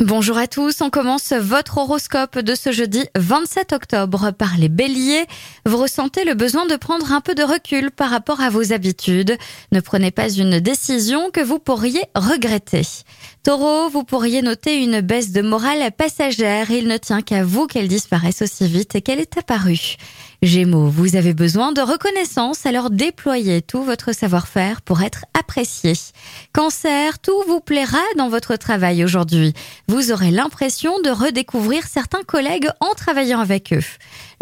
Bonjour à tous, on commence votre horoscope de ce jeudi 27 octobre par les béliers. Vous ressentez le besoin de prendre un peu de recul par rapport à vos habitudes. Ne prenez pas une décision que vous pourriez regretter. Taureau, vous pourriez noter une baisse de morale passagère. Il ne tient qu'à vous qu'elle disparaisse aussi vite qu'elle est apparue. Gémeaux, vous avez besoin de reconnaissance, alors déployez tout votre savoir-faire pour être apprécié. Cancer, tout vous plaira dans votre travail aujourd'hui. Vous aurez l'impression de redécouvrir certains collègues en travaillant avec eux.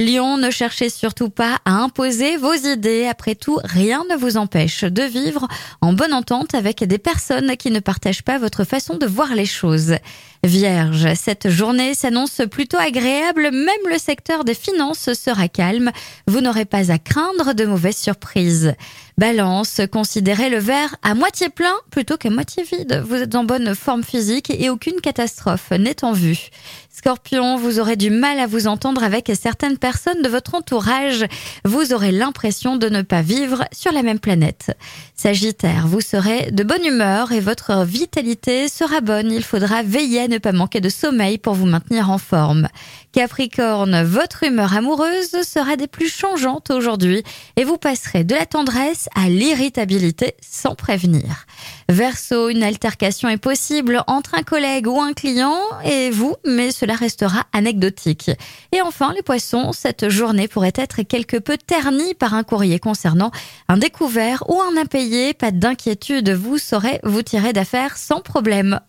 Lion, ne cherchez surtout pas à imposer vos idées. Après tout, rien ne vous empêche de vivre en bonne entente avec des personnes qui ne partagent pas votre façon de voir les choses. Vierge, cette journée s'annonce plutôt agréable, même le secteur des finances sera calme. Vous n'aurez pas à craindre de mauvaises surprises. Balance, considérez le verre à moitié plein plutôt qu'à moitié vide. Vous êtes en bonne forme physique et aucune catastrophe n'est en vue. Scorpion, vous aurez du mal à vous entendre avec certaines personnes de votre entourage. Vous aurez l'impression de ne pas vivre sur la même planète. Sagittaire, vous serez de bonne humeur et votre vitalité sera bonne. Il faudra veiller à ne pas manquer de sommeil pour vous maintenir en forme. Capricorne, votre humeur amoureuse sera des plus changeantes aujourd'hui et vous passerez de la tendresse à l'irritabilité sans prévenir. Verseau, une altercation est possible entre un collègue ou un client et vous, mais cela restera anecdotique. Et enfin, les poissons, cette journée pourrait être quelque peu ternie par un courrier concernant un découvert ou un impayé. Pas d'inquiétude, vous saurez vous tirer d'affaire sans problème.